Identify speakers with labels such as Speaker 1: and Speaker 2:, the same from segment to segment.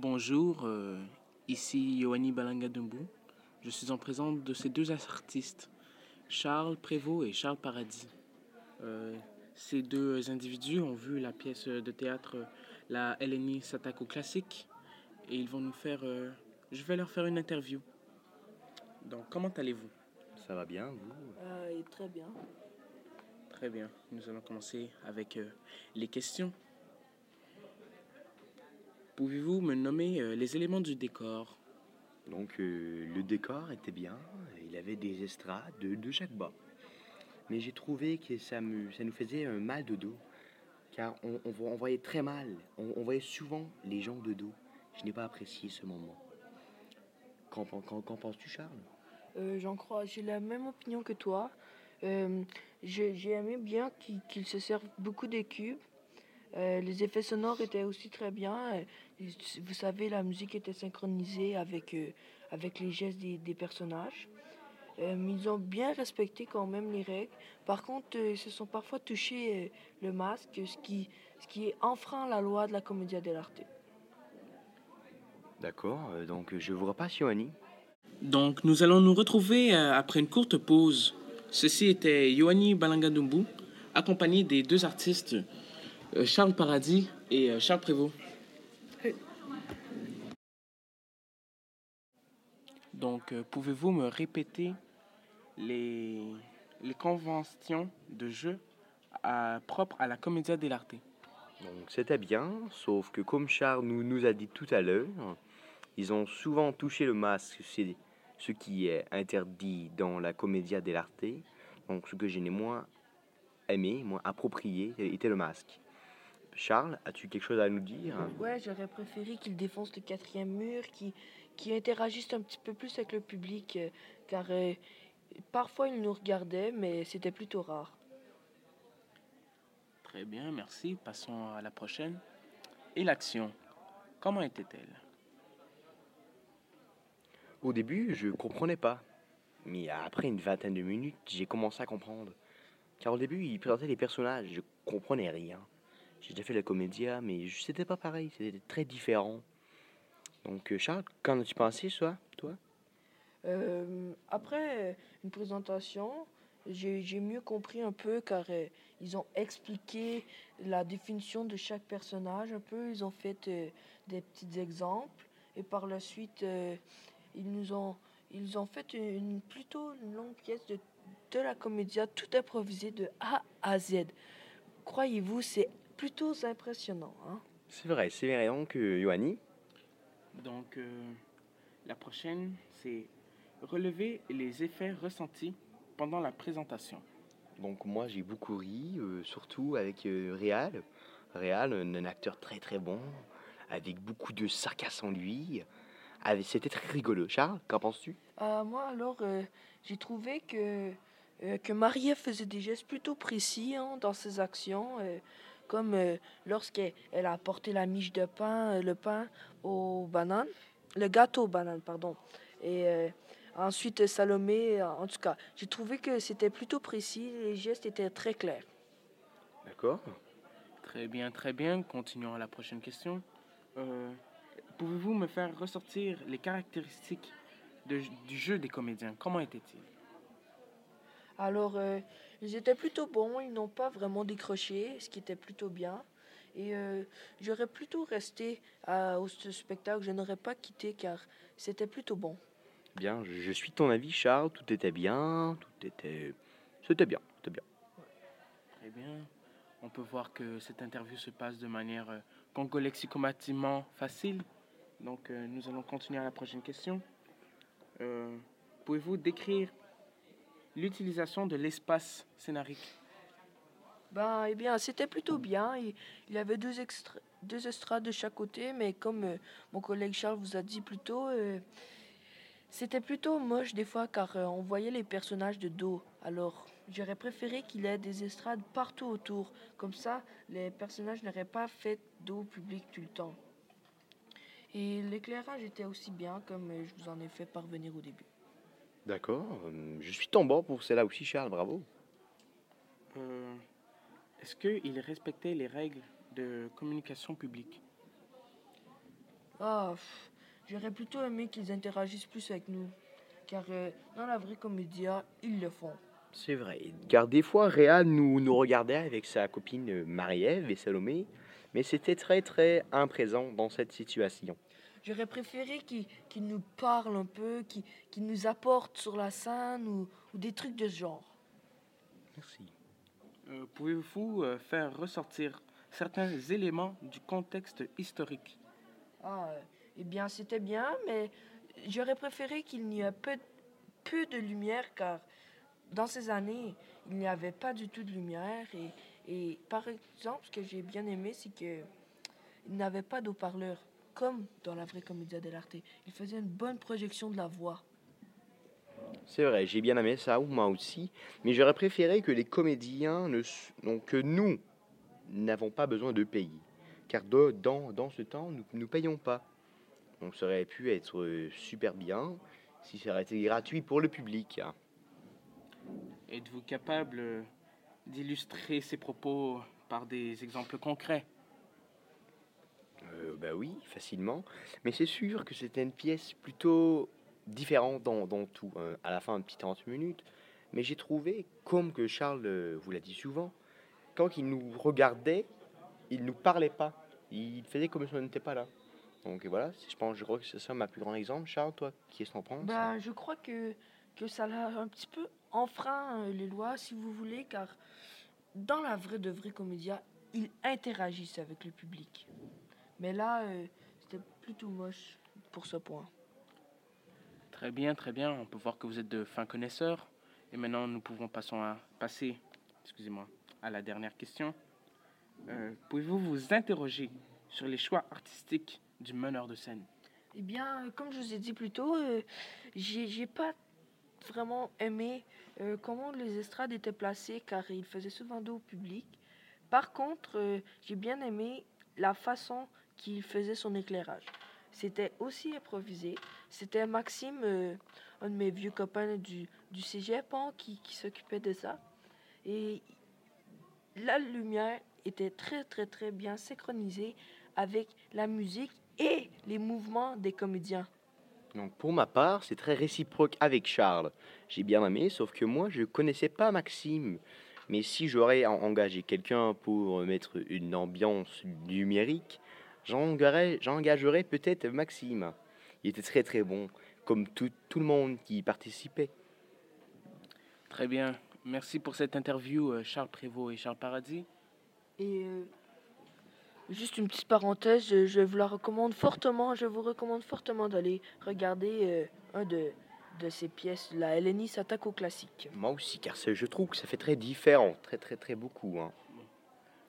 Speaker 1: Bonjour, euh, ici Yoani Balangadumbu. Je suis en présence de ces deux artistes, Charles Prévost et Charles Paradis. Euh, ces deux individus ont vu la pièce de théâtre La LNI s'attaque au classique et ils vont nous faire. euh, je vais leur faire une interview. Donc, comment allez-vous?
Speaker 2: Ça va bien, vous?
Speaker 3: Euh, et très bien.
Speaker 1: Très bien. Nous allons commencer avec euh, les questions. Pouvez-vous me nommer euh, les éléments du décor?
Speaker 2: Donc, euh, le décor était bien. Il avait des estrades de, de chaque bas. Mais j'ai trouvé que ça, me, ça nous faisait un mal de dos. Car on, on, vo- on voyait très mal. On, on voyait souvent les gens de dos. Je n'ai pas apprécié ce moment. Qu'en, pen- qu'en- qu'en penses-tu, Charles?
Speaker 3: Euh, J'en crois, j'ai la même opinion que toi. Euh, j'ai aimé bien qu'il qu'il se serve beaucoup des cubes. Euh, les effets sonores étaient aussi très bien. Euh, et Vous savez, la musique était synchronisée avec, euh, avec les gestes des, des personnages. Euh, mais ils ont bien respecté quand même les règles. Par contre, euh, ils se sont parfois touchés euh, le masque, ce qui, ce qui enfreint la loi de la commedia dell'arte.
Speaker 2: D'accord, donc je vous repasse, Yoanni.
Speaker 1: Donc, nous allons nous retrouver euh, après une courte pause. Ceci était Yoani Balangadumbu, accompagné des deux artistes, Charles Paradis et euh, Charles Prévost. Donc, euh, pouvez-vous me répéter les, les conventions de jeu à- propres à la Commedia dell'arte?
Speaker 2: Donc c'était bien, sauf que comme Charles nous, nous a dit tout à l'heure, ils ont souvent touché le masque, c'est ce qui est interdit dans la commedia dell'arte. Donc ce que je n'ai moins aimé, moins approprié, était le masque. Charles, as-tu quelque chose à nous dire?
Speaker 3: Ouais, j'aurais préféré qu'ils défoncent le quatrième mur, qu'ils qu'ils interagissent un petit peu plus avec le public, euh, car euh, parfois ils nous regardaient, mais c'était plutôt rare.
Speaker 1: Très bien, merci. Passons à la prochaine. Et l'action, comment était-elle?
Speaker 2: Au début, je comprenais pas. Mais après une vingtaine de minutes, j'ai commencé à comprendre. Car au début, il présentait les personnages, je comprenais rien. J'ai déjà fait la comédia, mais c'était pas pareil, c'était très différent. Donc euh, Charles, qu'en as-tu pensé, toi, toi?
Speaker 3: Euh, après une présentation, j'ai mieux compris un peu, car euh, ils ont expliqué la définition de chaque personnage un peu, ils ont fait des petits exemples, et par la suite, ils nous ont, ils ont fait une, plutôt une longue pièce de, de la comédia, tout improvisé de A à Z. Croyez-vous, c'est plutôt impressionnant. Hein?
Speaker 2: C'est vrai, c'est vrai. Donc, euh, Yoanni,
Speaker 1: Donc, euh, la prochaine, c'est relever les effets ressentis pendant la présentation.
Speaker 2: donc moi j'ai beaucoup ri, euh, surtout avec euh, Réal. Réal, un, un acteur très très bon, avec beaucoup de sarcasme en lui. Avec- C'était très rigolo. Charles, qu'en penses-tu?
Speaker 3: Euh, moi, alors, euh, j'ai trouvé que, euh, que Maria faisait des gestes plutôt précis hein, dans ses actions, euh, comme euh, lorsqu'elle elle a apporté la miche de pain, euh, le pain aux bananes, le gâteau aux bananes, pardon. Et euh, ensuite, Salomé, en tout cas, j'ai trouvé que c'était plutôt précis, les gestes étaient très clairs.
Speaker 2: D'accord.
Speaker 1: Très bien, très bien. Continuons à la prochaine question. Euh, Pouvez-vous me faire ressortir les caractéristiques de- du jeu des comédiens? Comment était-il?
Speaker 3: Alors, euh, ils étaient plutôt bons, ils n'ont pas vraiment décroché, ce qui était plutôt bien. Et euh, j'aurais plutôt resté à, au ce spectacle, je n'aurais pas quitté car c'était plutôt bon.
Speaker 2: Bien, je, suis ton avis, Charles. Tout était bien, tout était... C'était bien, c'était bien.
Speaker 1: Très bien. On peut voir que cette interview se passe de manière euh, facile. Donc, euh, nous allons continuer à la prochaine question. Euh, Pouvez-vous décrire l'utilisation de l'espace scénarique
Speaker 3: Ben, eh bien, c'était plutôt bien. Il, y avait deux, deux estrades de chaque côté, mais comme euh, mon collègue Charles vous a dit plus tôt, euh, c'était plutôt moche des fois car euh, on voyait les personnages de dos. Alors, j'aurais préféré qu'il ait des estrades partout autour. Comme ça, les personnages n'auraient pas fait dos public tout le temps. Et l'éclairage était aussi bien, comme je vous en ai fait parvenir au début.
Speaker 2: D'accord. euh, Je suis bord pour celle-là aussi, Charles. Bravo.
Speaker 1: Euh, Est-ce qu'il respectait les règles de communication publique?
Speaker 3: Ah, j'aurais plutôt aimé qu'ils interagissent plus avec nous. Car euh, dans la vraie comédia, ils le font.
Speaker 2: C'est vrai, car des fois Réal nous, nous regardait avec sa copine Marie-Ève et Salomé, mais c'était très très imprésent dans cette situation.
Speaker 3: J'aurais préféré qu'ils qu'ils nous parlent un peu, qu'ils qu'ils nous apportent sur la scène ou, ou des trucs de ce genre.
Speaker 2: Merci.
Speaker 1: Euh, Pouvez-vous euh, faire ressortir certains éléments du contexte historique?
Speaker 3: Ah, euh, eh bien, c'était bien, mais j'aurais préféré qu'il n'y ait peu, peu de lumière, car dans ces années, il n'y avait pas du tout de lumière. Et, et par exemple, ce que j'ai bien aimé, c'est que il n'avait pas d'eau-parleur, comme dans la vraie Commedia dell'arte. Il faisait une bonne projection de la voix.
Speaker 2: C'est vrai, j'ai bien aimé ça, ou moi aussi, mais j'aurais préféré que les comédiens, ne, donc que nous, n'avons pas besoin de payer. Car de- dans, dans ce temps, nous ne payons pas. Donc ça aurait pu être euh, super bien si ça aurait été gratuit pour le public. hein.
Speaker 1: Êtes-vous capable euh, d'illustrer ces propos par des exemples concrets?
Speaker 2: Bah oui, facilement. Mais c'est sûr que c'était une pièce plutôt différente dans, tout. hein. À la fin, un petit 30 minutes. Mais j'ai trouvé, comme que Charles euh, vous l'a dit souvent, quand il nous regardait, il nous parlait pas. Il faisait comme si on n'était pas là. Donc voilà, je pense, je crois que c'est ça ma plus grand exemple. Charles, toi, qui est-ce t'en penses?
Speaker 3: Ben, je crois que, que ça a un petit peu enfreint euh, les lois, si vous voulez, car dans la vraie de vraie comédia, ils interagissent avec le public. Mais là, euh, c'était plutôt moche pour ce point.
Speaker 1: Très bien, très bien. On peut voir que vous êtes de fins connaisseurs. Et maintenant, nous pouvons passons à, passer excusez-moi, à la dernière question. Euh, Pouvez-vous vous interroger sur les choix artistiques du meneur de scène?
Speaker 3: Eh bien, euh, comme je vous ai dit plus tôt, euh, j'ai pas vraiment aimé euh, comment les estrades étaient placées, car ils faisaient souvent dos au public. Par contre, j'ai bien aimé la façon qu'il faisait son éclairage. C'était aussi improvisé. C'était Maxime, euh, un de mes vieux copains du, du hein, qui, qui s'occupait de ça. Et la lumière était très, très, très bien synchronisée avec la musique et les mouvements des comédiens.
Speaker 2: Donc pour ma part, c'est très réciproque avec Charles. J'ai bien aimé, sauf que moi, je connaissais pas Maxime. Mais si j'aurais en- engagé quelqu'un pour mettre une ambiance numérique, j'engagerais j'engagerais peut-être Maxime. Il était très très bon, comme tout, tout le monde qui y participait.
Speaker 1: Très bien. Merci pour cette interview, euh, Charles Prévost et Charles Paradis.
Speaker 3: Et euh, juste une petite parenthèse, je, je vous la recommande fortement, je vous recommande fortement d'aller regarder euh, un de, de ces pièces, la Hellénie s'attaque au classique.
Speaker 2: Moi aussi, car je trouve que ça fait très différent, très très très beaucoup. hein.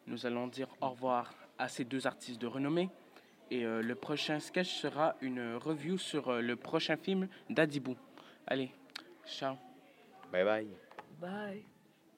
Speaker 1: Nous allons dire au revoir à ces deux artistes de renommée. Et euh, le prochain sketch sera une review sur euh, le prochain film d'Adibou. Allez, ciao.
Speaker 2: Bye bye.
Speaker 3: Bye.